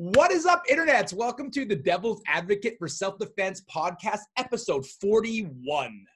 What is up, internets? Welcome to the Devil's Advocate for Self Defense podcast, episode 41.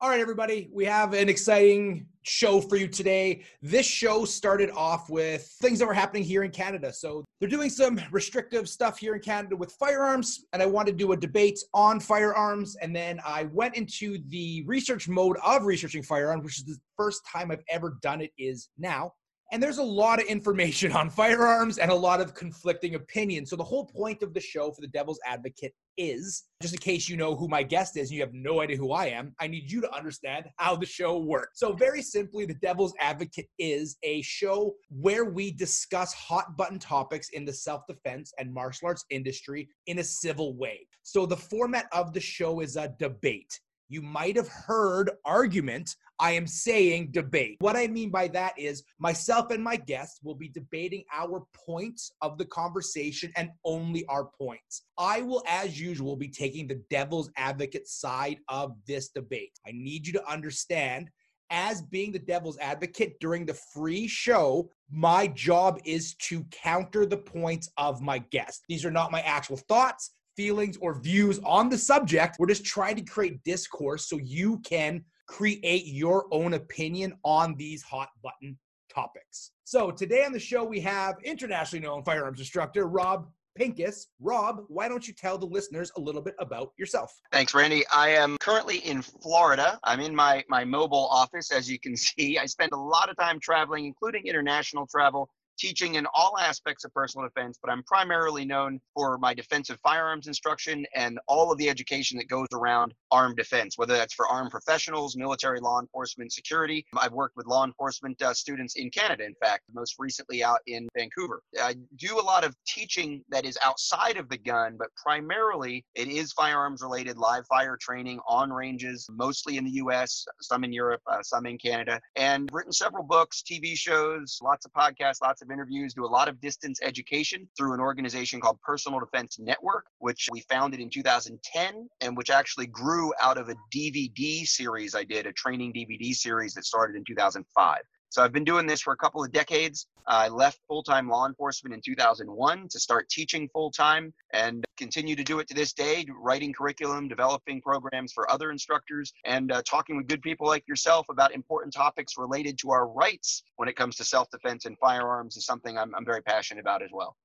All right, everybody, we have an exciting show for you today. This show started off with things that were happening here in Canada. So they're doing some restrictive stuff here in Canada with firearms, and I wanted to do a debate on firearms. And then I went into the research mode of researching firearms, which is the first time I've ever done it is now. And there's a lot of information on firearms and a lot of conflicting opinions. So, the whole point of the show for the Devil's Advocate is just in case you know who my guest is and you have no idea who I am, I need you to understand how the show works. So, very simply, the Devil's Advocate is a show where we discuss hot button topics in the self defense and martial arts industry in a civil way. So, the format of the show is a debate. You might have heard argument. I am saying debate. What I mean by that is myself and my guests will be debating our points of the conversation and only our points. I will, as usual, be taking the devil's advocate side of this debate. I need you to understand as being the devil's advocate during the free show, my job is to counter the points of my guest. These are not my actual thoughts feelings, or views on the subject. We're just trying to create discourse so you can create your own opinion on these hot button topics. So today on the show, we have internationally known firearms instructor Rob Pincus. Rob, why don't you tell the listeners a little bit about yourself? Thanks, Randy. I am currently in Florida. I'm in my, my mobile office, as you can see. I spend a lot of time traveling, including international travel teaching in all aspects of personal defense, but I'm primarily known for my defensive firearms instruction and all of the education that goes around armed defense, whether that's for armed professionals, military, law enforcement, security. I've worked with law enforcement uh, students in Canada, in fact, most recently out in Vancouver. I do a lot of teaching that is outside of the gun, but primarily it is firearms related, live fire training on ranges, mostly in the US, some in Europe, uh, some in Canada, and written several books, TV shows, lots of podcasts, lots of of interviews, do a lot of distance education through an organization called Personal Defense Network, which we founded in 2010 and which actually grew out of a DVD series I did, a training DVD series that started in 2005. So I've been doing this for a couple of decades. I left full time law enforcement in 2001 to start teaching full time and continue to do it to this day, writing curriculum, developing programs for other instructors, and uh, talking with good people like yourself about important topics related to our rights when it comes to self defense and firearms is something I'm, I'm very passionate about as well.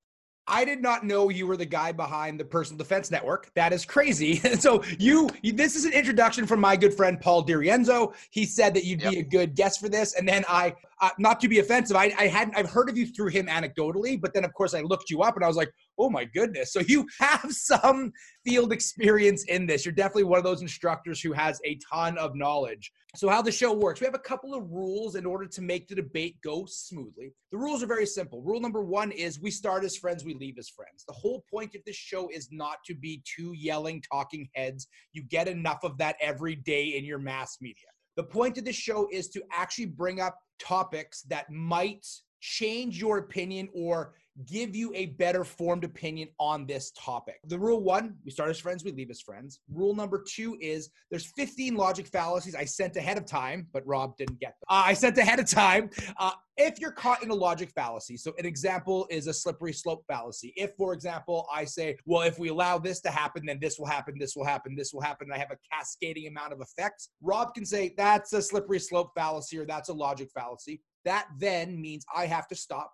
I did not know you were the guy behind the Personal Defense Network. That is crazy. so you, you, this is an introduction from my good friend Paul DiRienzo. He said that you'd yep. be a good guest for this, and then I, uh, not to be offensive, I, I hadn't, I've heard of you through him anecdotally, but then of course I looked you up and I was like, oh my goodness. So you have some field experience in this. You're definitely one of those instructors who has a ton of knowledge. So, how the show works, we have a couple of rules in order to make the debate go smoothly. The rules are very simple. Rule number one is we start as friends, we leave as friends. The whole point of this show is not to be two yelling, talking heads. You get enough of that every day in your mass media. The point of this show is to actually bring up topics that might change your opinion or give you a better formed opinion on this topic. The rule one, we start as friends, we leave as friends. Rule number two is there's 15 logic fallacies I sent ahead of time, but Rob didn't get them. Uh, I sent ahead of time. Uh, if you're caught in a logic fallacy, so an example is a slippery slope fallacy. If, for example, I say, well, if we allow this to happen, then this will happen, this will happen, this will happen, and I have a cascading amount of effects, Rob can say that's a slippery slope fallacy or that's a logic fallacy. That then means I have to stop,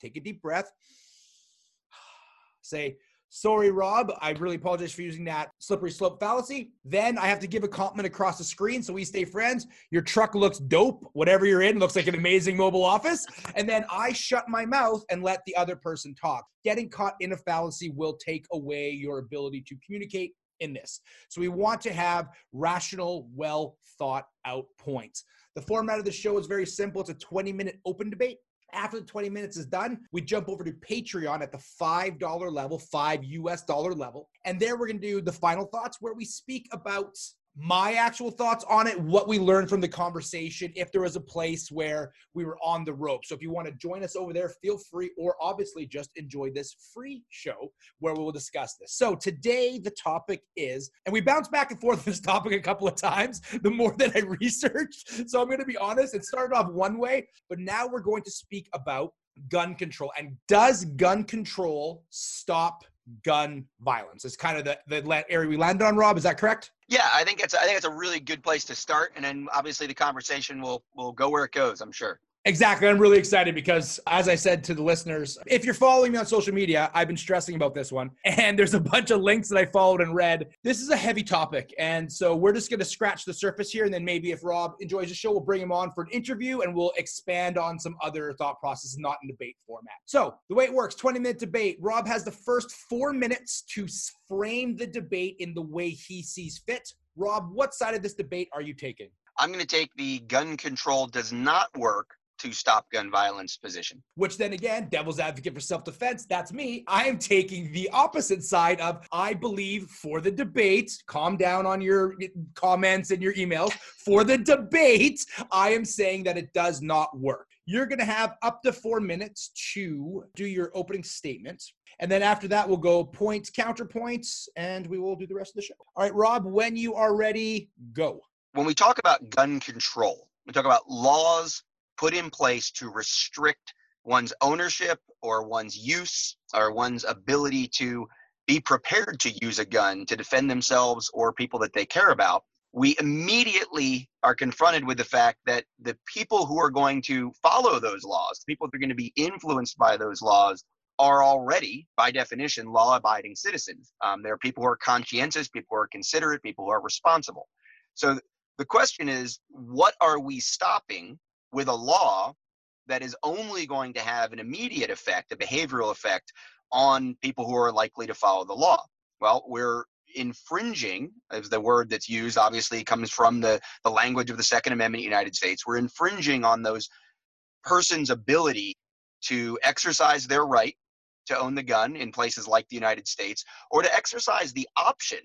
take a deep breath, say, Sorry, Rob. I really apologize for using that slippery slope fallacy. Then I have to give a compliment across the screen so we stay friends. Your truck looks dope. Whatever you're in looks like an amazing mobile office. And then I shut my mouth and let the other person talk. Getting caught in a fallacy will take away your ability to communicate in this. So we want to have rational, well thought out points. The format of the show is very simple. It's a 20 minute open debate. After the 20 minutes is done, we jump over to Patreon at the $5 level, 5 US dollar level. And there we're going to do the final thoughts where we speak about my actual thoughts on it, what we learned from the conversation, if there was a place where we were on the rope. So if you want to join us over there, feel free, or obviously just enjoy this free show where we will discuss this. So today, the topic is, and we bounced back and forth this topic a couple of times the more that I researched. So I'm going to be honest, it started off one way, but now we're going to speak about gun control. And does gun control stop gun violence? It's kind of the, the area we landed on, Rob. Is that correct? Yeah, I think it's I think it's a really good place to start, and then obviously the conversation will will go where it goes. I'm sure. Exactly. I'm really excited because, as I said to the listeners, if you're following me on social media, I've been stressing about this one. And there's a bunch of links that I followed and read. This is a heavy topic. And so we're just going to scratch the surface here. And then maybe if Rob enjoys the show, we'll bring him on for an interview and we'll expand on some other thought processes, not in debate format. So the way it works 20 minute debate. Rob has the first four minutes to frame the debate in the way he sees fit. Rob, what side of this debate are you taking? I'm going to take the gun control does not work to stop gun violence position. Which then again, devil's advocate for self defense, that's me. I am taking the opposite side of I believe for the debate, calm down on your comments and your emails. For the debate, I am saying that it does not work. You're going to have up to four minutes to do your opening statement. And then after that, we'll go points, counterpoints, and we will do the rest of the show. All right, Rob, when you are ready, go. When we talk about gun control, we talk about laws put in place to restrict one's ownership or one's use or one's ability to be prepared to use a gun to defend themselves or people that they care about, we immediately are confronted with the fact that the people who are going to follow those laws, the people who are going to be influenced by those laws, are already, by definition, law abiding citizens. Um, there are people who are conscientious, people who are considerate, people who are responsible. So the question is what are we stopping with a law that is only going to have an immediate effect, a behavioral effect on people who are likely to follow the law. Well, we're infringing, as the word that's used obviously comes from the, the language of the Second Amendment United States. We're infringing on those persons' ability to exercise their right to own the gun in places like the United States, or to exercise the option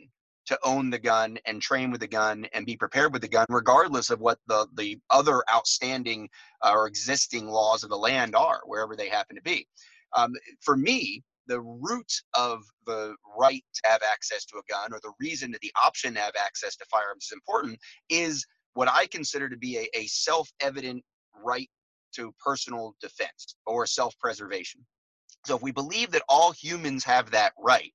to own the gun and train with the gun and be prepared with the gun, regardless of what the, the other outstanding uh, or existing laws of the land are, wherever they happen to be. Um, for me, the root of the right to have access to a gun or the reason that the option to have access to firearms is important is what I consider to be a, a self evident right to personal defense or self preservation. So if we believe that all humans have that right,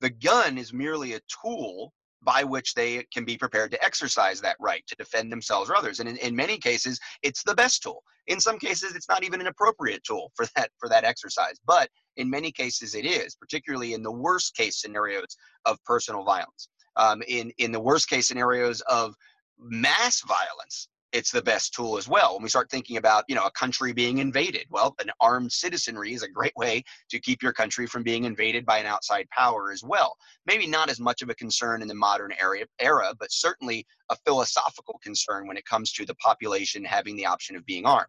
the gun is merely a tool by which they can be prepared to exercise that right to defend themselves or others. And in, in many cases, it's the best tool. In some cases, it's not even an appropriate tool for that for that exercise. But in many cases, it is, particularly in the worst case scenarios of personal violence. Um, in in the worst case scenarios of mass violence, it's the best tool as well. When we start thinking about, you know, a country being invaded, well, an armed citizenry is a great way to keep your country from being invaded by an outside power as well. Maybe not as much of a concern in the modern era, era, but certainly a philosophical concern when it comes to the population having the option of being armed.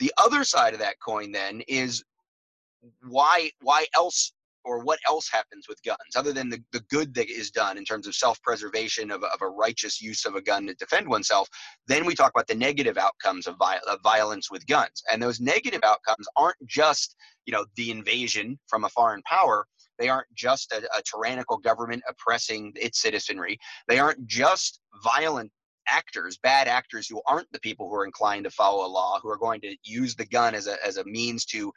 The other side of that coin then is why why else or what else happens with guns other than the, the good that is done in terms of self-preservation of, of a righteous use of a gun to defend oneself then we talk about the negative outcomes of, vi- of violence with guns. And those negative outcomes aren't just you know the invasion from a foreign power. They aren't just a, a tyrannical government oppressing its citizenry. They aren't just violent actors, bad actors who aren't the people who are inclined to follow a law, who are going to use the gun as a, as a means to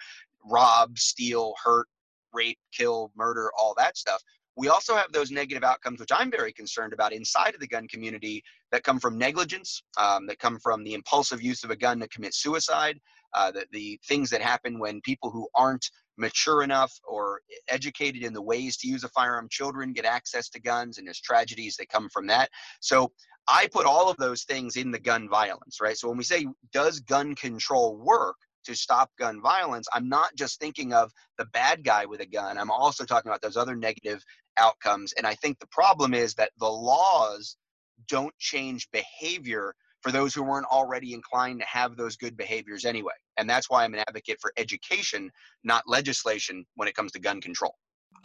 rob, steal, hurt, rape, kill, murder, all that stuff. We also have those negative outcomes, which I'm very concerned about inside of the gun community that come from negligence, um, that come from the impulsive use of a gun to commit suicide, uh, the, the things that happen when people who aren't mature enough or educated in the ways to use a firearm, children get access to guns, and there's tragedies that come from that. So I put all of those things in the gun violence, right? So when we say, does gun control work? To stop gun violence, I'm not just thinking of the bad guy with a gun. I'm also talking about those other negative outcomes. And I think the problem is that the laws don't change behavior for those who weren't already inclined to have those good behaviors anyway. And that's why I'm an advocate for education, not legislation, when it comes to gun control.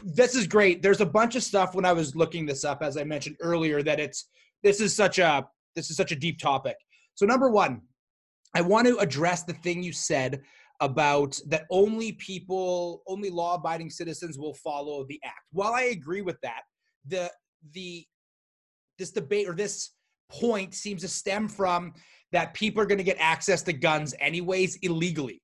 This is great. There's a bunch of stuff when I was looking this up, as I mentioned earlier, that it's this is such a this is such a deep topic. So number one, I want to address the thing you said about that only people, only law-abiding citizens will follow the act. While I agree with that, the the this debate or this point seems to stem from that people are going to get access to guns anyways illegally.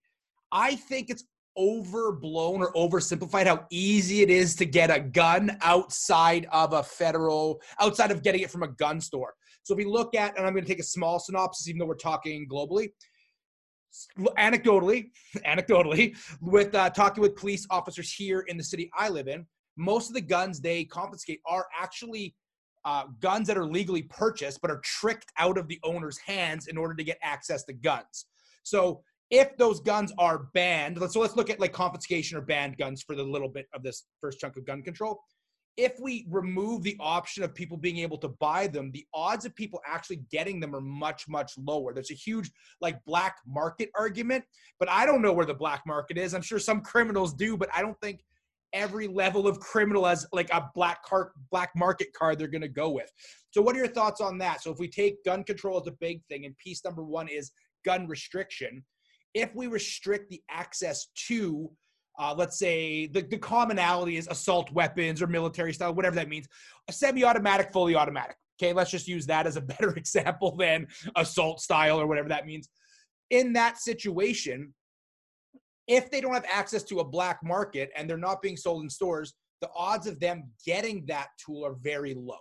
I think it's overblown or oversimplified how easy it is to get a gun outside of a federal outside of getting it from a gun store. So if we look at, and I'm going to take a small synopsis, even though we're talking globally. Anecdotally, anecdotally, with uh, talking with police officers here in the city I live in, most of the guns they confiscate are actually uh, guns that are legally purchased but are tricked out of the owner's hands in order to get access to guns. So if those guns are banned, so let's look at like confiscation or banned guns for the little bit of this first chunk of gun control if we remove the option of people being able to buy them, the odds of people actually getting them are much, much lower. There's a huge like black market argument, but I don't know where the black market is. I'm sure some criminals do, but I don't think every level of criminal has like a black card black market card they're going to go with. So what are your thoughts on that? So if we take gun control as a big thing and piece number 1 is gun restriction, if we restrict the access to uh, let's say the, the commonality is assault weapons or military style, whatever that means. A semi-automatic, fully automatic. Okay, let's just use that as a better example than assault style or whatever that means. In that situation, if they don't have access to a black market and they're not being sold in stores, the odds of them getting that tool are very low.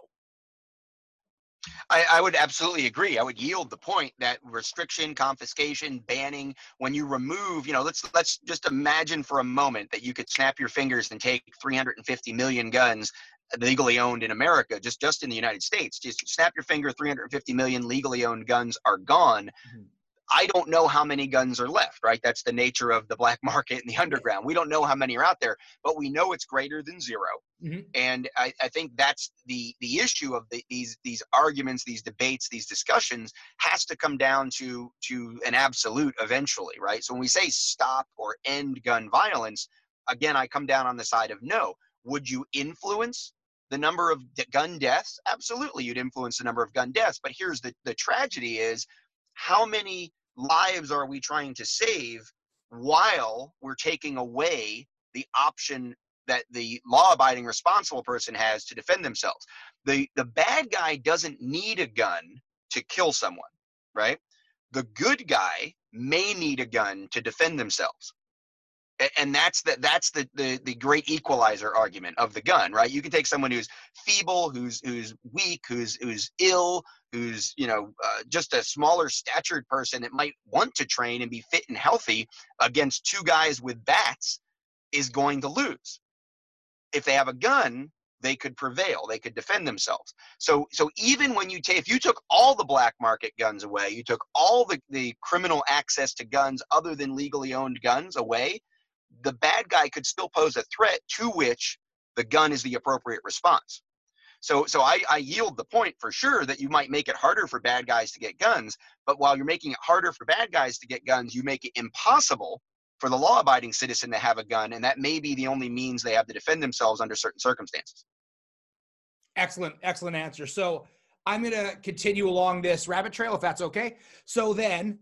I, I, would absolutely agree. I would yield the point that restriction, confiscation, banning, when you remove, you know, let's let's just imagine for a moment that you could snap your fingers and take 350 million guns legally owned in America, just just in the United States. Just snap your finger, 350 million legally owned guns are gone. Mm-hmm. I don't know how many guns are left, right? That's the nature of the black market and the underground. We don't know how many are out there, but we know it's greater than 0 mm-hmm. And I, I, think that's the the issue of the, these these arguments, these debates, these discussions has to come down to to an absolute eventually, right? So when we say stop or end gun violence, again, I come down on the side of no. Would you influence the number of gun deaths? Absolutely, you'd influence the number of gun deaths. But here's the the tragedy is how many lives are we trying to save while we're taking away the option that the law-abiding responsible person has to defend themselves. The the bad guy doesn't need a gun to kill someone right? The good guy may need a gun to defend themselves. And that's the that's the, the the great equalizer argument of the gun right? You can take someone who's feeble who's who's weak who's who's ill who's you know uh, just a smaller statured person that might want to train and be fit and healthy against two guys with bats is going to lose if they have a gun they could prevail they could defend themselves so so even when you take if you took all the black market guns away you took all the, the criminal access to guns other than legally owned guns away the bad guy could still pose a threat to which the gun is the appropriate response. So, so I, I, yield the point for sure that you might make it harder for bad guys to get guns, but while you're making it harder for bad guys to get guns, you make it impossible for the law-abiding citizen to have a gun, and that may be the only means they have to defend themselves under certain circumstances. Excellent, excellent answer. So I'm going to continue along this rabbit trail, if that's okay. So then,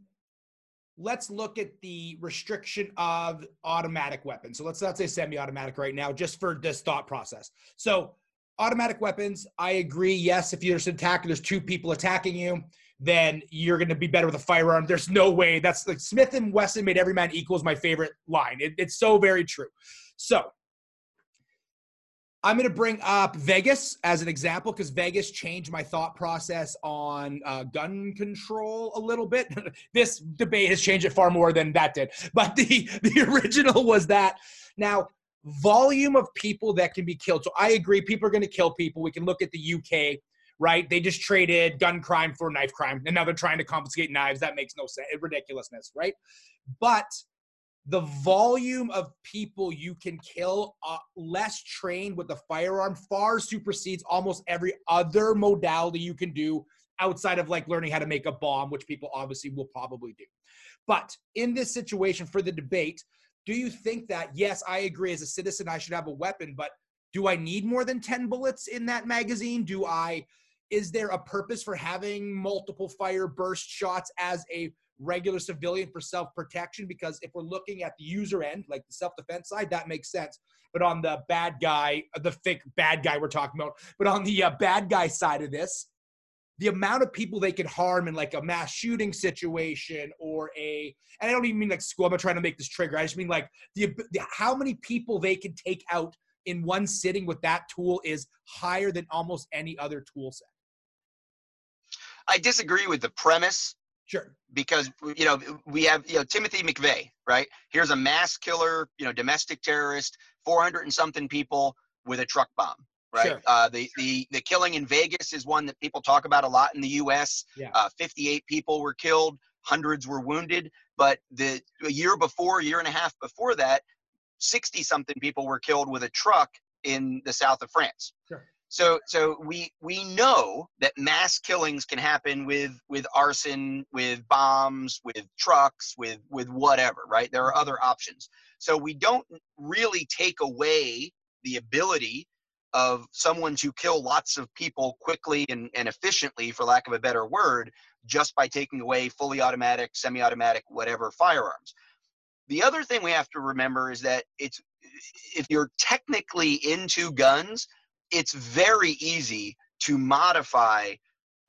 let's look at the restriction of automatic weapons. So let's not say semi-automatic right now, just for this thought process. So automatic weapons, I agree. Yes, if there's an attack, there's two people attacking you, then you're going to be better with a firearm. There's no way. That's like Smith and Wesson made every man equal is my favorite line. It, it's so very true. So I'm going to bring up Vegas as an example because Vegas changed my thought process on uh, gun control a little bit. this debate has changed it far more than that did. But the, the original was that. Now, volume of people that can be killed. So I agree, people are going to kill people. We can look at the UK, right? They just traded gun crime for knife crime, and now they're trying to confiscate knives. That makes no sense. Ridiculousness, right? But – the volume of people you can kill uh, less trained with a firearm far supersedes almost every other modality you can do outside of like learning how to make a bomb which people obviously will probably do but in this situation for the debate do you think that yes i agree as a citizen i should have a weapon but do i need more than 10 bullets in that magazine do i is there a purpose for having multiple fire burst shots as a regular civilian for self-protection? Because if we're looking at the user end like the self-defense side that makes sense. But on the bad guy the fake bad guy we're talking about but on the uh, bad guy side of this the amount of people they could harm in like a mass shooting situation or a and i don't even mean like school i'm trying to make this trigger. I just mean like the, the how many people they can take out in one sitting with that tool is higher than almost any other tool set i disagree with the premise Sure. Because you know we have you know Timothy McVeigh, right? Here's a mass killer, you know, domestic terrorist, 400 and something people with a truck bomb, right? Sure. Uh, the the the killing in Vegas is one that people talk about a lot in the U.S. Yeah. Uh, 58 people were killed, hundreds were wounded, but the a year before, a year and a half before that, 60 something people were killed with a truck in the south of France. Sure. So so we we know that mass killings can happen with with arson, with bombs, with trucks, with with whatever, right? There are mm-hmm. other options. So we don't really take away the ability of someone to kill lots of people quickly and, and efficiently, for lack of a better word, just by taking away fully automatic, semi automatic, whatever firearms. The other thing we have to remember is that it's if you're technically into guns, it's very easy to modify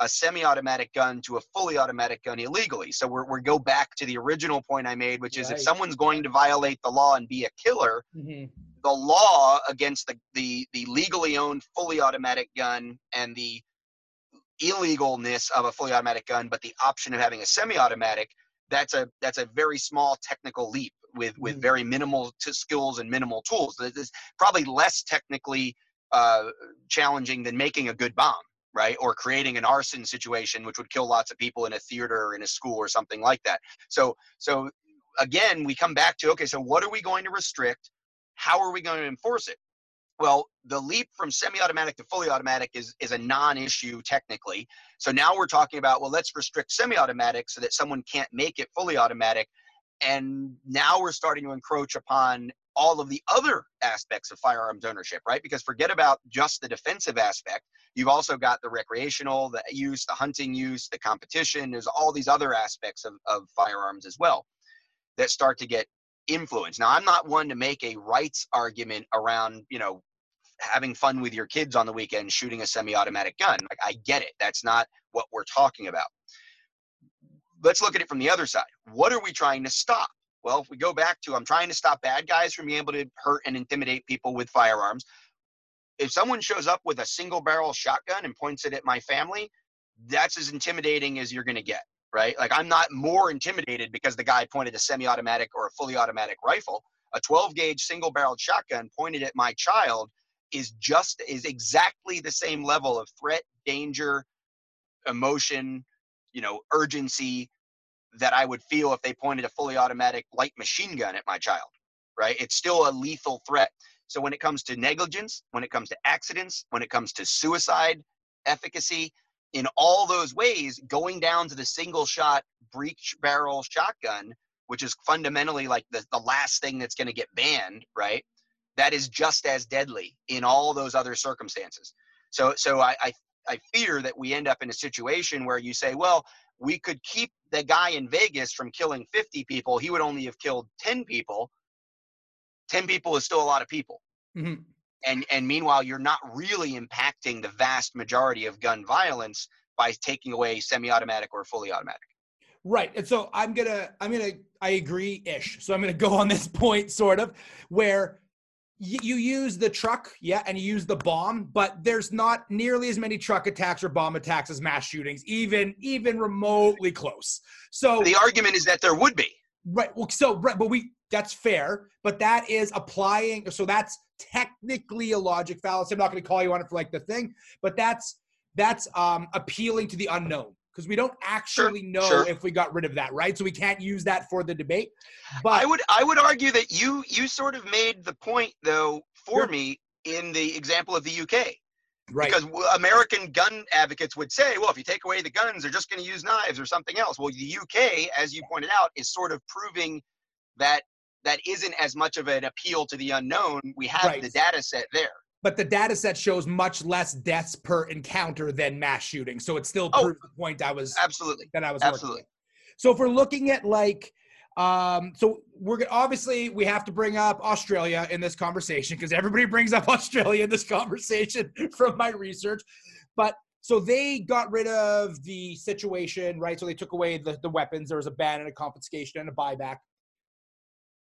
a semi-automatic gun to a fully automatic gun illegally. So we're, we go back to the original point I made, which is right. if someone's going to violate the law and be a killer, mm-hmm. the law against the, the, the legally owned fully automatic gun and the illegalness of a fully automatic gun, but the option of having a semi-automatic, that's a that's a very small technical leap with with mm-hmm. very minimal t- skills and minimal tools. It's probably less technically uh, challenging than making a good bomb right? Or creating an arson situation which would kill lots of people in a theater or in a school or something like that. So so again we come back to okay so what are we going to restrict? How are we going to enforce it? Well the leap from semi-automatic to fully automatic is is a non-issue technically. So now we're talking about well let's restrict semi-automatic so that someone can't make it fully automatic. And now we're starting to encroach upon all of the other aspects of firearms ownership, right? Because forget about just the defensive aspect. You've also got the recreational, the use, the hunting use, the competition. There's all these other aspects of, of firearms as well that start to get influenced. Now, I'm not one to make a rights argument around, you know, having fun with your kids on the weekend shooting a semi-automatic gun. Like I get it. That's not what we're talking about. Let's look at it from the other side. What are we trying to stop? Well, if we go back to I'm trying to stop bad guys from being able to hurt and intimidate people with firearms. If someone shows up with a single barrel shotgun and points it at my family, that's as intimidating as you're going to get, right? Like I'm not more intimidated because the guy pointed a semi-automatic or a fully automatic rifle. A 12 gauge single barreled shotgun pointed at my child is just is exactly the same level of threat, danger, emotion, you know, urgency that I would feel if they pointed a fully automatic light machine gun at my child, right? It's still a lethal threat. So when it comes to negligence, when it comes to accidents, when it comes to suicide efficacy, in all those ways, going down to the single shot breech barrel shotgun, which is fundamentally like the, the last thing that's going to get banned, right? That is just as deadly in all those other circumstances. So, so I, I, I fear that we end up in a situation where you say, well, we could keep the guy in Vegas from killing 50 people. He would only have killed 10 people. 10 people is still a lot of people. Mm-hmm. And, and meanwhile, you're not really impacting the vast majority of gun violence by taking away semi-automatic or fully automatic. Right. And so I'm going to, I'm going to, I agree ish. So I'm going to go on this point sort of where you use the truck, yeah, and you use the bomb, but there's not nearly as many truck attacks or bomb attacks as mass shootings, even even remotely close. So the argument is that there would be. Right. Well, so right, but we that's fair, but that is applying. So that's technically a logic fallacy. I'm not going to call you on it for like the thing, but that's that's um appealing to the unknown because we don't actually sure, know sure. if we got rid of that, right? So we can't use that for the debate. But I would I would argue that you you sort of made the point though for sure. me in the example of the UK. Right. Because American gun advocates would say, well, if you take away the guns, they're just going to use knives or something else. Well, the UK, as you pointed out, is sort of proving that that isn't as much of an appeal to the unknown. We have right. the data set there. But the data set shows much less deaths per encounter than mass shooting. So it still Oh, proves the point I was Absolutely. that I was Absolutely. So if we're looking at like, um, so we're gonna obviously we have to bring up Australia in this conversation because everybody brings up Australia in this conversation from my research. But so they got rid of the situation, right? So they took away the, the weapons. There was a ban and a confiscation and a buyback.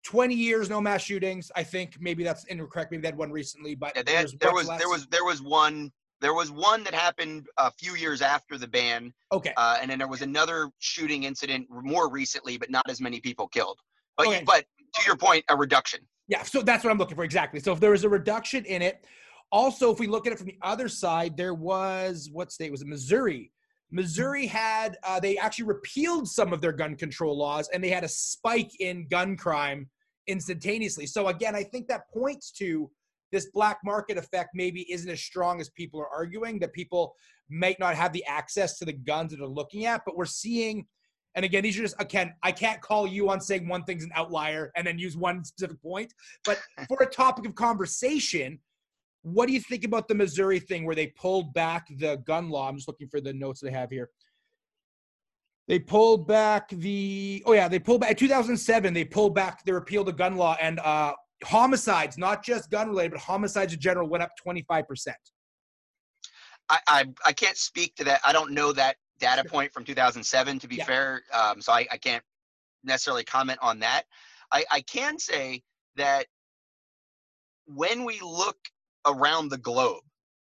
20 years, no mass shootings. I think maybe that's incorrect. Maybe they had one recently, but Yeah, had, there was less. there was there was one there was one that happened a few years after the ban, okay. uh, and then there was another shooting incident more recently, but not as many people killed. But Okay. but to your point, a reduction. Yeah, so that's what I'm looking for exactly. So if there was a reduction in it, also if we look at it from the other side, there was what state was it? Missouri. Missouri had uh, they actually repealed some of their gun control laws, and they had a spike in gun crime instantaneously. So again, I think that points to this black market effect maybe isn't as strong as people are arguing. That people might not have the access to the guns that they're looking at, but we're seeing. And again, these are just again, I can't call you on saying one thing's an outlier and then use one specific point. But for a topic of conversation, what do you think about the Missouri thing where they pulled back the gun law? I'm just looking for the notes they have here. They pulled back the oh yeah, they pulled back in 2007. They pulled back they repealed the gun law and uh, homicides, not just gun related, but homicides in general went up 25 percent. I, I I can't speak to that. I don't know that data point from 2007. To be Yeah. fair, um, so I, I can't necessarily comment on that. I, I can say that when we look around the globe,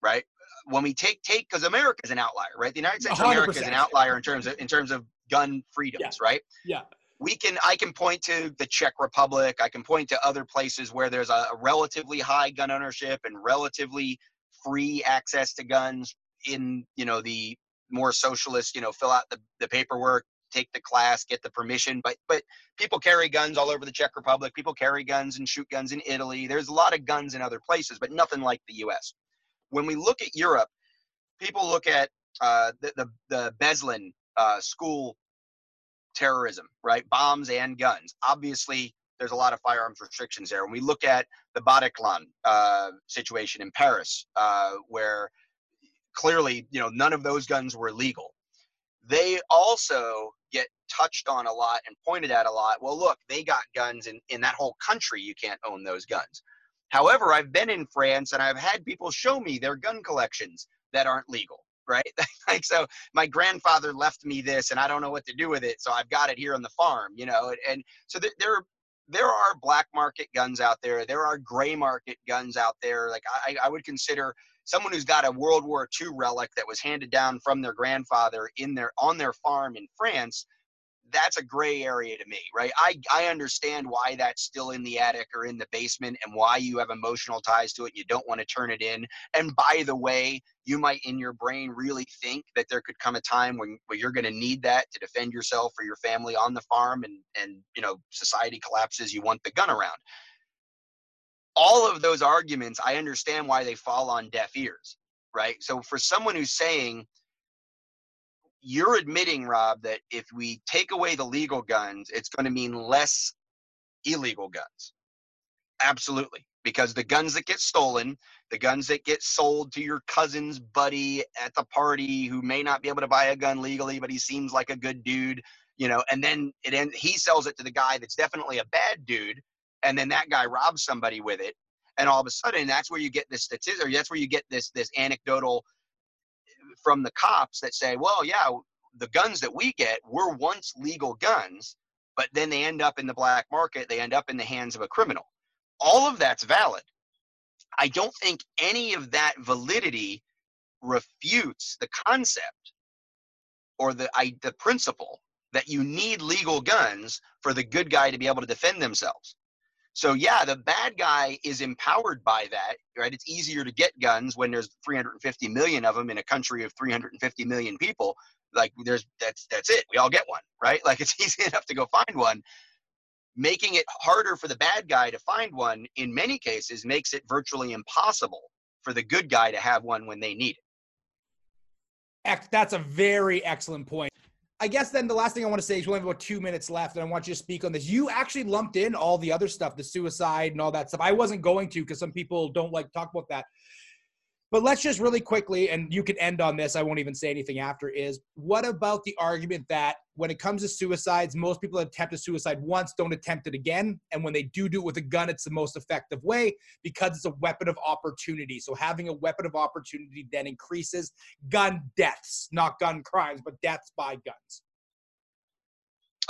right? When we take take because America is an outlier, right? The United States of America is an outlier in terms of in terms of gun freedoms, right? Yeah. we can i can point to the czech republic i can point to other places where there's a, a relatively high gun ownership and relatively free access to guns in you know the more socialist you know fill out the, the paperwork take the class get the permission but but people carry guns all over the czech republic people carry guns and shoot guns in italy there's a lot of guns in other places but nothing like the us when we look at europe people look at uh, the, the the Beslan uh, school terrorism, right? Bombs and guns. Obviously, there's a lot of firearms restrictions there. When we look at the Bataclan uh, situation in Paris, uh, where clearly, you know, none of those guns were legal. They also get touched on a lot and pointed at a lot. Well, look, they got guns in, in that whole country. You can't own those guns. However, I've been in France and I've had people show me their gun collections that aren't legal, right? like, so my grandfather left me this and I don't know what to do with it. So I've got it here on the farm, you know, and, and so th- there, there are black market guns out there. There are gray market guns out there. Like I, I would consider someone who's got a World War II relic that was handed down from their grandfather in their on their farm in France. That's a gray area to me, right? I, I understand why that's still in the attic or in the basement and why you have emotional ties to it. You don't want to turn it in. And by the way, you might in your brain really think that there could come a time when where you're going to need that to defend yourself or your family on the farm and and you know society collapses you want the gun around all of those arguments i understand why they fall on deaf ears right? So for someone who's saying you're admitting rob that if we take away the legal guns it's going to mean less illegal guns. Absolutely because the guns that get stolen the guns that get sold to your cousin's buddy at the party who may not be able to buy a gun legally but he seems like a good dude you know and then it end, he sells it to the guy that's definitely a bad dude and then that guy robs somebody with it and all of a sudden that's where you get this statistic that's where you get this this anecdotal from the cops that say well yeah the guns that we get were once legal guns but then they end up in the black market they end up in the hands of a criminal. All of that's valid. I don't think any of that validity refutes the concept or the I, the principle that you need legal guns for the good guy to be able to defend themselves so yeah, the bad guy is empowered by that, right? It's easier to get guns when there's 350 million of them in a country of 350 million people. Like there's that's that's it. We all get one, right? Like it's easy enough to go find one. Making it harder for the bad guy to find one in many cases makes it virtually impossible for the good guy to have one when they need it. That's a very excellent point. I guess then the last thing I want to say is we only have about two minutes left, and I want you to speak on this. You actually lumped in all the other stuff, the suicide and all that stuff. I wasn't going to because some people don't like talk about that. But let's just really quickly, and you can end on this. I won't even say anything after. Is what about the argument that when it comes to suicides, most people attempt a suicide once, don't attempt it again, and when they do do it with a gun, it's the most effective way because it's a weapon of opportunity. So having a weapon of opportunity then increases gun deaths, not gun crimes, but deaths by guns.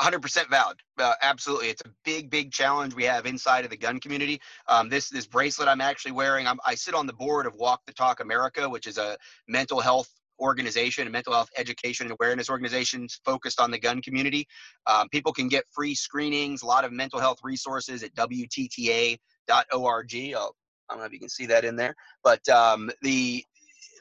100% valid. Uh, absolutely, it's a big, big challenge we have inside of the gun community. Um, this this bracelet I'm actually wearing. I'm, I sit on the board of Walk the Talk America, which is a mental health organization, a mental health education and awareness organizations focused on the gun community. Um, people can get free screenings, a lot of mental health resources at WTTA.org. I'll, I don't know if you can see that in there, but um, the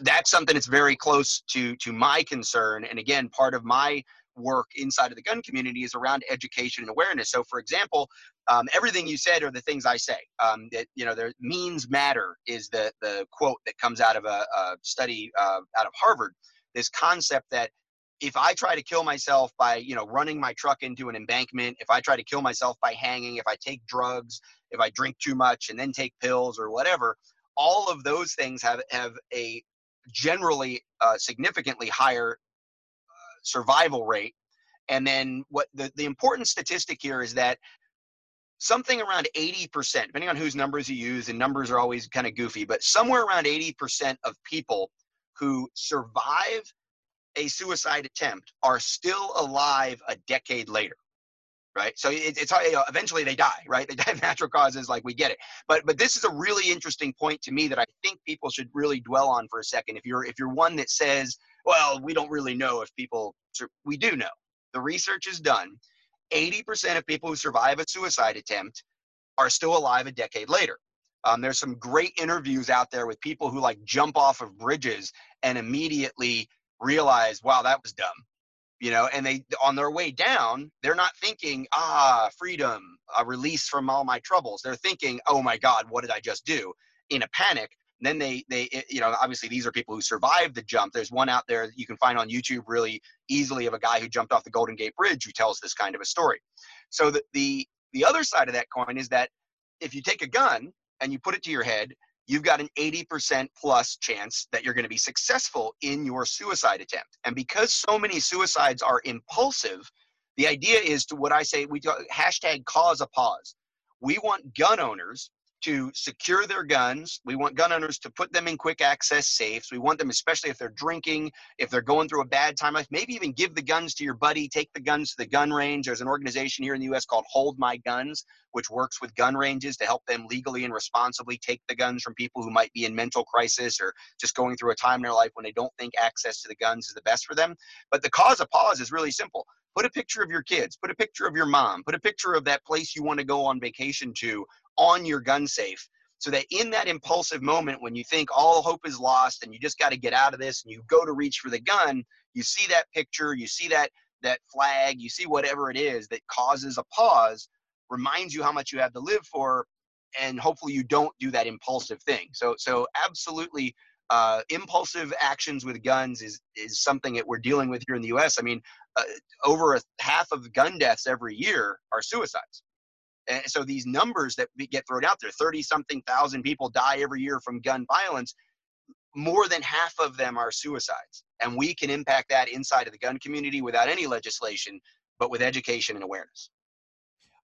that's something that's very close to to my concern. And again, part of my work inside of the gun community is around education and awareness. So, for example, um, everything you said are the things I say. Um, that you know, the means matter is the the quote that comes out of a, a study uh, out of Harvard. This concept that if I try to kill myself by you know running my truck into an embankment, if I try to kill myself by hanging, if I take drugs, if I drink too much and then take pills or whatever, all of those things have have a generally uh, significantly higher survival rate. And then what the, the important statistic here is that something around 80%, depending on whose numbers you use, and numbers are always kind of goofy, but somewhere around 80% of people who survive a suicide attempt are still alive a decade later right? So it, it's you know, eventually they die right? They die of natural causes like we get it. But but this is a really interesting point to me that i think people should really dwell on for a second. If you're if you're one that says well, we don't really know if people, we do know. The research is done. 80% of people who survive a suicide attempt are still alive a decade later. Um, there's some great interviews out there with people who like jump off of bridges and immediately realize, wow, that was dumb. You know, and they on their way down, they're not thinking, ah, freedom, a release from all my troubles. They're thinking, oh my God, what did I just do? In a panic, then they they eh, you know obviously these are people who survived the jump. There's one out there you can find on YouTube really easily of a guy who jumped off the Golden Gate Bridge who tells this kind of a story. So the the the other side of that coin is that if you take a gun and you put it to your head, you've got an 80% plus chance that you're going to be successful in your suicide attempt. And because so many suicides are impulsive, the idea is to what I say we hashtag cause a pause. We want gun owners to secure their guns. We want gun owners to put them in quick access safes. We want them, especially if they're drinking, if they're going through a bad time, maybe even give the guns to your buddy, take the guns to the gun range. There's an organization here in the US called Hold My Guns, which works with gun ranges to help them legally and responsibly take the guns from people who might be in mental crisis or just going through a time in their life when they don't think access to the guns is the best for them. But the cause of pause is really simple. Put a picture of your kids, put a picture of your mom, put a picture of that place you want to go on vacation to on your gun safe so that in that impulsive moment when you think all hope is lost and you just got to get out of this and you go to reach for the gun you see that picture you see that that flag you see whatever it is that causes a pause reminds you how much you have to live for and hopefully you don't do that impulsive thing so so absolutely uh, impulsive actions with guns is is something that we're dealing with here in the U.S. I mean, uh, over a half of gun deaths every year are suicides. And so these numbers that get thrown out there 30 something thousand people die every year from gun violence. More than half of them are suicides. And we can impact that inside of the gun community without any legislation, but with education and awareness.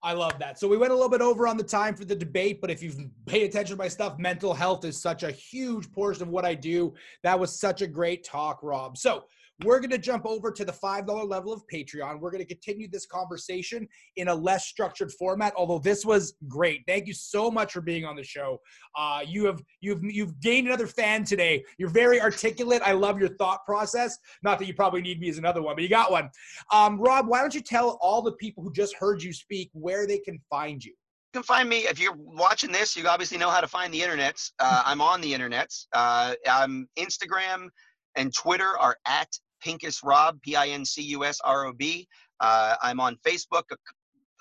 I love that. So we went a little bit over on the time for the debate, but if you've paid attention to my stuff, mental health is such a huge portion of what I do. That was such a great talk, Rob. So we're going to jump over to the $5 level of Patreon. We're going to continue this conversation in a less structured format, although this was great. Thank you so much for being on the show. Uh, you have you've you've gained another fan today. You're very articulate. I love your thought process. Not that you probably need me as another one, but you got one. Um, Rob, why don't you tell all the people who just heard you speak where they can find you? You can find me if you're watching this. You obviously know how to find the internets. Uh, I'm on the internets. Uh, I'm Instagram and Twitter are at Pincus Rob, P I N C U S R O B. Uh, I'm on Facebook,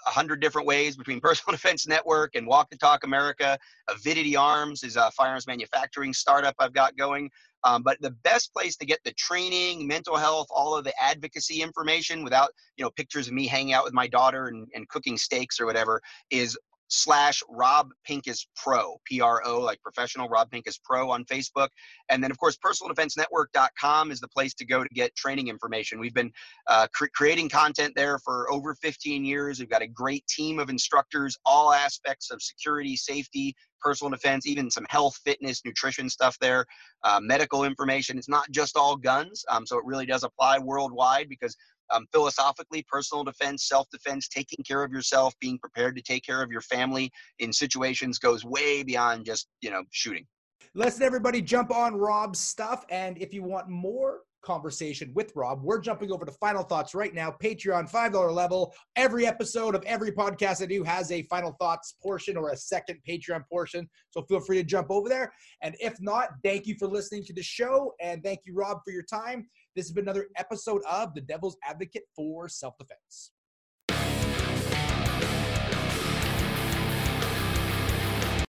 a hundred different ways between Personal Defense Network and Walk the Talk America. Avidity Arms is a firearms manufacturing startup I've got going. Um, but the best place to get the training, mental health, all of the advocacy information without, you know, pictures of me hanging out with my daughter and, and cooking steaks or whatever is slash Rob Pincus Pro, P R O, like professional Rob Pincus Pro on Facebook. And then, of course, personaldefensenetwork.com is the place to go to get training information. We've been uh, cre- creating content there for over 15 years. We've got a great team of instructors, all aspects of security, safety, personal defense, even some health, fitness, nutrition stuff there, uh, medical information. It's not just all guns. Um, so it really does apply worldwide because um, philosophically, personal defense, self defense, taking care of yourself, being prepared to take care of your family in situations goes way beyond just, you know, shooting. Let's everybody jump on Rob's stuff. And if you want more conversation with Rob, we're jumping over to Final Thoughts right now, Patreon $5 level. Every episode of every podcast I do has a Final Thoughts portion or a second Patreon portion. So feel free to jump over there. And if not, thank you for listening to the show. And thank you, Rob, for your time. This has been another episode of The Devil's Advocate for Self Defense.